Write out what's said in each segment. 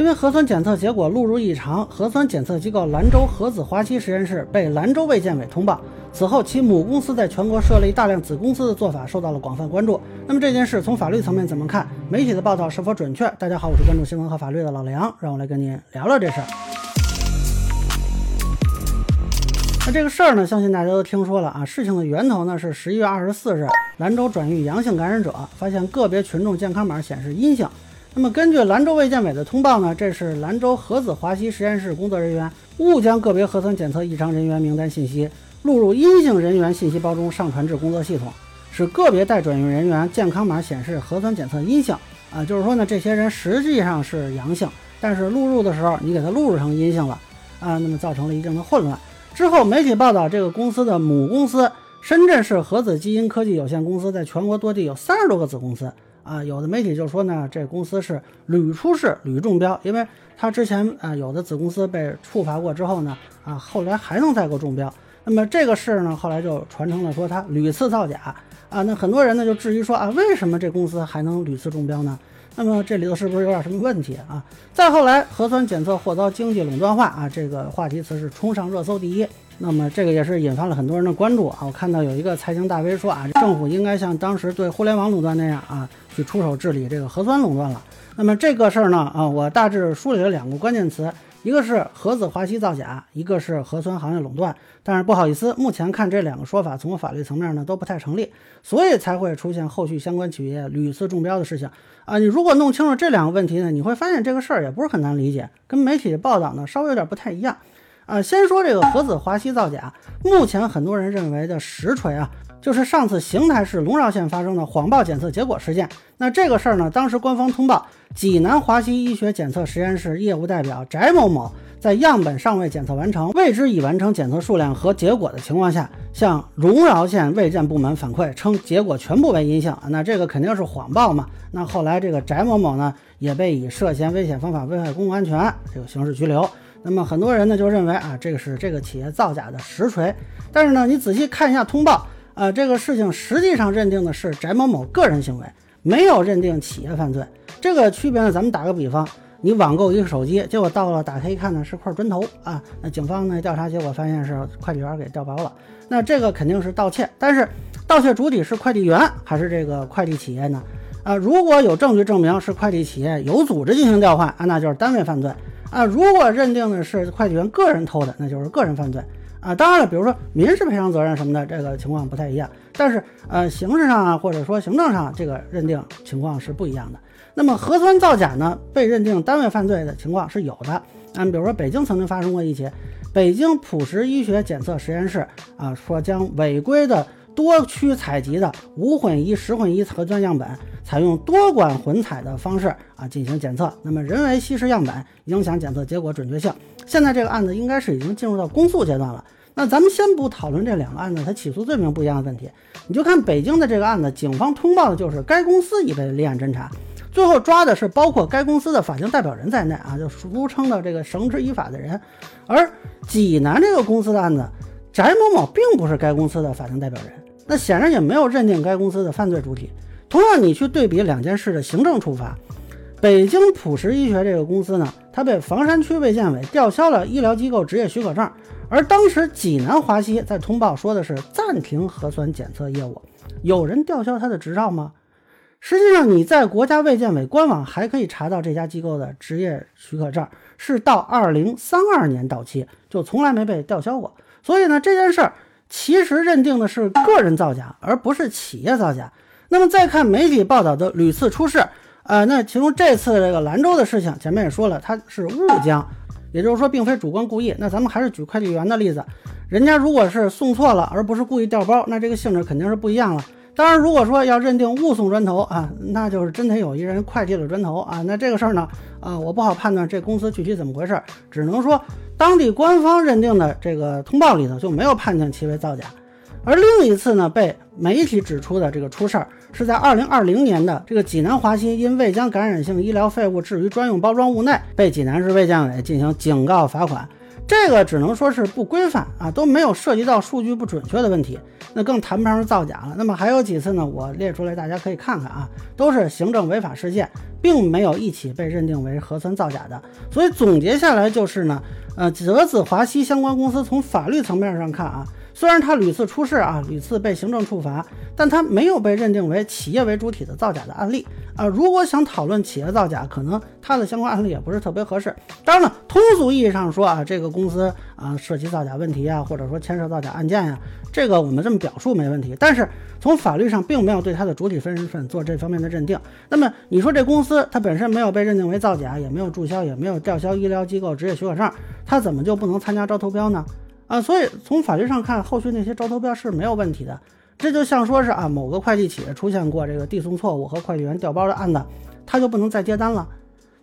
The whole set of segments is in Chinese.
因为核酸检测结果录入异常，核酸检测机构兰州核子华西实验室被兰州卫健委通报。此后，其母公司在全国设立大量子公司的做法受到了广泛关注。那么这件事从法律层面怎么看？媒体的报道是否准确？大家好，我是关注新闻和法律的老梁，让我来跟您聊聊这事儿。那这个事儿呢，相信大家都听说了啊。事情的源头呢是十一月二十四日，兰州转运阳性感染者发现个别群众健康码显示阴性。那么根据兰州卫健委的通报呢，这是兰州核子华西实验室工作人员误将个别核酸检测异常人员名单信息。录入阴性人员信息包中上传至工作系统，使个别待转运人员健康码显示核酸检测阴性啊，就是说呢，这些人实际上是阳性，但是录入的时候你给他录入成阴性了啊，那么造成了一定的混乱。之后媒体报道，这个公司的母公司深圳市核子基因科技有限公司在全国多地有三十多个子公司啊，有的媒体就说呢，这公司是屡出事屡中标，因为他之前啊有的子公司被处罚过之后呢啊，后来还能再个中标。那么这个事呢，后来就传成了说他屡次造假啊，那很多人呢就质疑说啊，为什么这公司还能屡次中标呢？那么这里头是不是有点什么问题啊？再后来，核酸检测或遭经济垄断化啊，这个话题词是冲上热搜第一。那么这个也是引发了很多人的关注啊。我看到有一个财经大 V 说啊，政府应该像当时对互联网垄断那样啊，去出手治理这个核酸垄断了。那么这个事儿呢啊，我大致梳理了两个关键词。一个是核子华西造假，一个是核酸行业垄断。但是不好意思，目前看这两个说法从法律层面呢都不太成立，所以才会出现后续相关企业屡次中标的事情啊。你如果弄清楚这两个问题呢，你会发现这个事儿也不是很难理解，跟媒体的报道呢稍微有点不太一样啊。先说这个核子华西造假，目前很多人认为的实锤啊。就是上次邢台市龙饶县发生的谎报检测结果事件，那这个事儿呢，当时官方通报，济南华西医学检测实验室业务代表翟某某在样本尚未检测完成、未知已完成检测数量和结果的情况下，向龙饶县卫健部门反馈称结果全部为阴性，那这个肯定是谎报嘛。那后来这个翟某某呢，也被以涉嫌危险方法危害公共安全这个刑事拘留。那么很多人呢就认为啊，这个是这个企业造假的实锤，但是呢，你仔细看一下通报。啊，这个事情实际上认定的是翟某某个人行为，没有认定企业犯罪。这个区别呢，咱们打个比方，你网购一个手机，结果到了打开一看呢，是块砖头啊。那警方呢调查结果发现是快递员给调包了，那这个肯定是盗窃。但是盗窃主体是快递员还是这个快递企业呢？啊，如果有证据证明是快递企业有组织进行调换啊，那就是单位犯罪啊。如果认定的是快递员个人偷的，那就是个人犯罪。啊，当然了，比如说民事赔偿责任什么的，这个情况不太一样。但是，呃，刑事上啊，或者说行政上，这个认定情况是不一样的。那么，核酸造假呢，被认定单位犯罪的情况是有的。啊，比如说北京曾经发生过一起，北京普实医学检测实验室啊，说将违规的多区采集的无混一、十混一核酸样本，采用多管混采的方式啊进行检测，那么人为稀释样本，影响检测结果准确性。现在这个案子应该是已经进入到公诉阶段了。那咱们先不讨论这两个案子它起诉罪名不一样的问题，你就看北京的这个案子，警方通报的就是该公司已被立案侦查，最后抓的是包括该公司的法定代表人在内啊，就俗称的这个绳之以法的人。而济南这个公司的案子，翟某某并不是该公司的法定代表人，那显然也没有认定该公司的犯罪主体。同样，你去对比两件事的行政处罚。北京普实医学这个公司呢，它被房山区卫健委吊销了医疗机构执业许可证，而当时济南华西在通报说的是暂停核酸检测业务，有人吊销他的执照吗？实际上，你在国家卫健委官网还可以查到这家机构的执业许可证是到二零三二年到期，就从来没被吊销过。所以呢，这件事儿其实认定的是个人造假，而不是企业造假。那么再看媒体报道的屡次出事。啊，那其中这次这个兰州的事情，前面也说了，他是误将，也就是说并非主观故意。那咱们还是举快递员的例子，人家如果是送错了，而不是故意调包，那这个性质肯定是不一样了。当然，如果说要认定误送砖头啊，那就是真得有一人快递了砖头啊。那这个事儿呢，啊，我不好判断这公司具体怎么回事，只能说当地官方认定的这个通报里头就没有判定其为造假。而另一次呢，被媒体指出的这个出事儿，是在二零二零年的这个济南华西因未将感染性医疗废物置于专用包装物内，被济南市卫健委进行警告罚款。这个只能说是不规范啊，都没有涉及到数据不准确的问题，那更谈不上是造假了。那么还有几次呢？我列出来，大家可以看看啊，都是行政违法事件，并没有一起被认定为核酸造假的。所以总结下来就是呢，呃，泽子华西相关公司从法律层面上看啊。虽然他屡次出事啊，屡次被行政处罚，但他没有被认定为企业为主体的造假的案例啊。如果想讨论企业造假，可能他的相关案例也不是特别合适。当然了，通俗意义上说啊，这个公司啊涉及造假问题啊，或者说牵涉造假案件呀，这个我们这么表述没问题。但是从法律上并没有对他的主体身份做这方面的认定。那么你说这公司它本身没有被认定为造假，也没有注销，也没有吊销医疗机构执业许可证，它怎么就不能参加招投标呢？啊，所以从法律上看，后续那些招投标是没有问题的。这就像说是啊，某个快递企业出现过这个递送错误和快递员调包的案子，他就不能再接单了。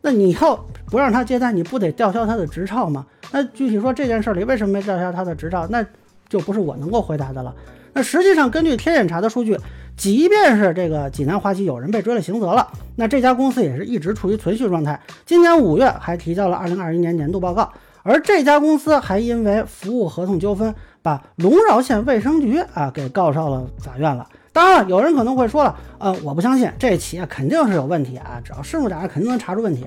那你要不让他接单，你不得吊销他的执照吗？那具体说这件事里为什么没吊销他的执照，那就不是我能够回答的了。那实际上根据天眼查的数据，即便是这个济南华西有人被追了刑责了，那这家公司也是一直处于存续状态。今年五月还提交了二零二一年年度报告。而这家公司还因为服务合同纠纷，把龙饶县卫生局啊给告上了法院了。当然了，有人可能会说了，呃，我不相信这企业肯定是有问题啊，只要深入调查，肯定能查出问题。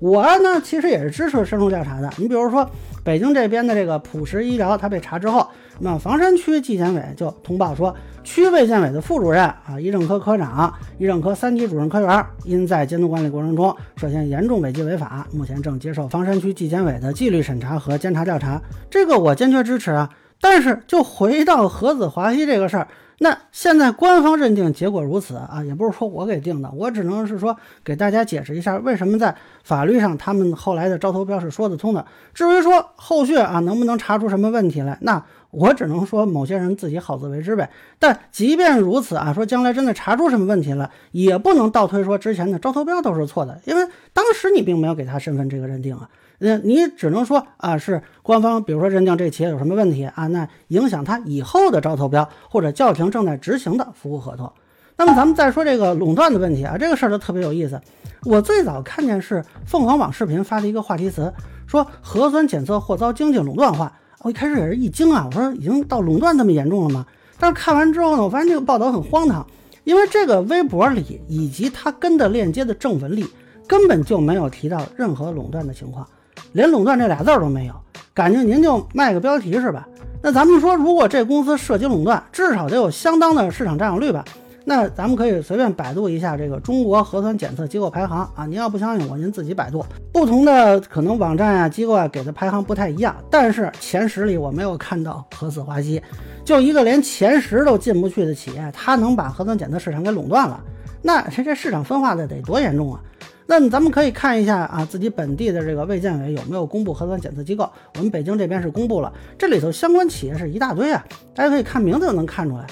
我呢，其实也是支持深入调查的。你比如说，北京这边的这个普实医疗，它被查之后，那房山区纪检委就通报说，区卫健委的副主任啊、医政科科长、医政科三级主任科员，因在监督管理过程中涉嫌严重违纪违法，目前正接受房山区纪检委的纪律审查和监察调查。这个我坚决支持啊。但是，就回到何子华西这个事儿。那现在官方认定结果如此啊，也不是说我给定的，我只能是说给大家解释一下为什么在法律上他们后来的招投标是说得通的。至于说后续啊能不能查出什么问题来，那我只能说某些人自己好自为之呗。但即便如此啊，说将来真的查出什么问题了，也不能倒推说之前的招投标都是错的，因为当时你并没有给他身份这个认定啊。那你只能说啊，是官方，比如说认定这企业有什么问题啊，那影响他以后的招投标或者叫停正在执行的服务合同。那么咱们再说这个垄断的问题啊，这个事儿就特别有意思。我最早看见是凤凰网视频发的一个话题词，说核酸检测或遭经济垄断化。我一开始也是一惊啊，我说已经到垄断这么严重了吗？但是看完之后呢，我发现这个报道很荒唐，因为这个微博里以及它跟的链接的正文里根本就没有提到任何垄断的情况。连垄断这俩字儿都没有，感觉您就卖个标题是吧？那咱们说，如果这公司涉及垄断，至少得有相当的市场占有率吧？那咱们可以随便百度一下这个中国核酸检测机构排行啊。您要不相信我，您自己百度。不同的可能网站啊、机构啊给的排行不太一样，但是前十里我没有看到核子华西，就一个连前十都进不去的企业，它能把核酸检测市场给垄断了？那这这市场分化的得多严重啊？那咱们可以看一下啊，自己本地的这个卫健委有没有公布核酸检测机构？我们北京这边是公布了，这里头相关企业是一大堆啊，大家可以看名字就能看出来，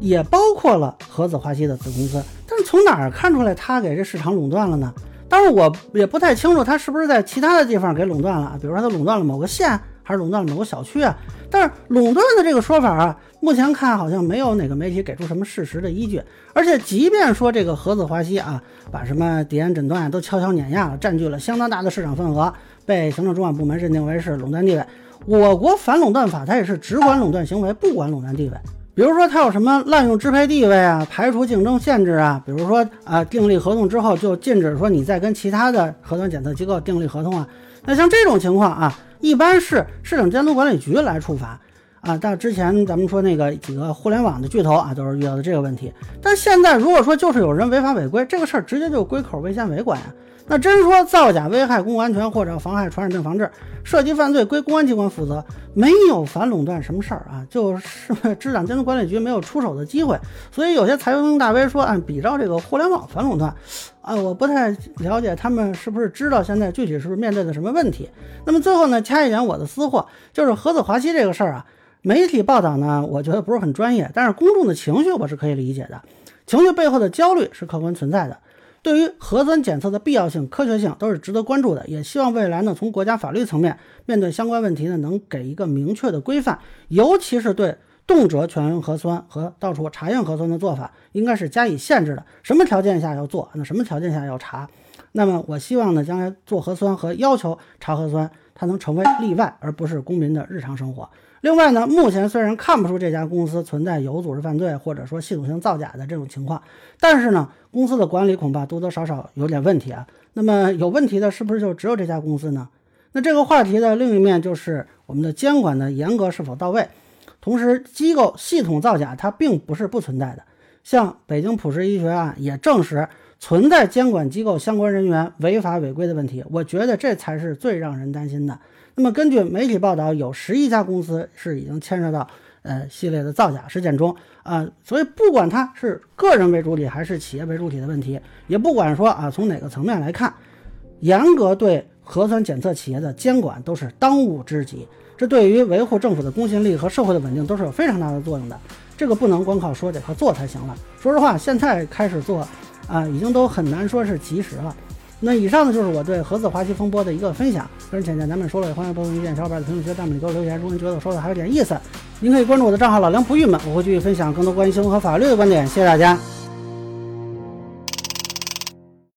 也包括了合子华西的子公司。但是从哪儿看出来他给这市场垄断了呢？当然我也不太清楚他是不是在其他的地方给垄断了，比如说他垄断了某个县。还是垄断了某个小区啊？但是垄断的这个说法啊，目前看好像没有哪个媒体给出什么事实的依据。而且，即便说这个合子华西啊，把什么底炎诊断都悄悄碾压了，占据了相当大的市场份额，被行政主管部门认定为是垄断地位。我国反垄断法它也是只管垄断行为，不管垄断地位。比如说它有什么滥用支配地位啊，排除竞争限制啊，比如说啊订立合同之后就禁止说你再跟其他的核酸检测机构订立合同啊。那像这种情况啊。一般是市场监督管理局来处罚啊，但之前咱们说那个几个互联网的巨头啊，都是遇到的这个问题。但现在如果说就是有人违法违规，这个事儿直接就归口卫健委管呀。那真说造假危害公共安全或者妨害传染病防治，涉及犯罪归公安机关负责，没有反垄断什么事儿啊？就是市场监督管理局没有出手的机会。所以有些财经大 V 说，按比照这个互联网反垄断，啊，我不太了解他们是不是知道现在具体是不是面对的什么问题。那么最后呢，掐一点我的私货，就是合子华西这个事儿啊，媒体报道呢，我觉得不是很专业，但是公众的情绪我是可以理解的，情绪背后的焦虑是客观存在的。对于核酸检测的必要性、科学性都是值得关注的，也希望未来呢，从国家法律层面面对相关问题呢，能给一个明确的规范，尤其是对动辄全员核酸和到处查验核酸的做法，应该是加以限制的。什么条件下要做，那什么条件下要查？那么我希望呢，将来做核酸和要求查核酸，它能成为例外，而不是公民的日常生活。另外呢，目前虽然看不出这家公司存在有组织犯罪或者说系统性造假的这种情况，但是呢，公司的管理恐怕多多少少有点问题啊。那么有问题的是不是就只有这家公司呢？那这个话题的另一面就是我们的监管的严格是否到位。同时，机构系统造假它并不是不存在的，像北京普世医学案也证实。存在监管机构相关人员违法违规的问题，我觉得这才是最让人担心的。那么，根据媒体报道，有十一家公司是已经牵涉到呃系列的造假事件中啊。所以，不管它是个人为主体还是企业为主体的问题，也不管说啊从哪个层面来看，严格对核酸检测企业的监管都是当务之急。这对于维护政府的公信力和社会的稳定都是有非常大的作用的。这个不能光靠说，得靠做才行了。说实话，现在开始做。啊，已经都很难说是及时了。那以上呢，就是我对核子华西风波的一个分享。个人浅见，咱们说了，也欢迎朋友意见，小伙伴在评论区弹幕里给我留言。如果您觉得我说的还有点意思，您可以关注我的账号老梁不郁闷，我会继续分享更多关于新闻和法律的观点。谢谢大家。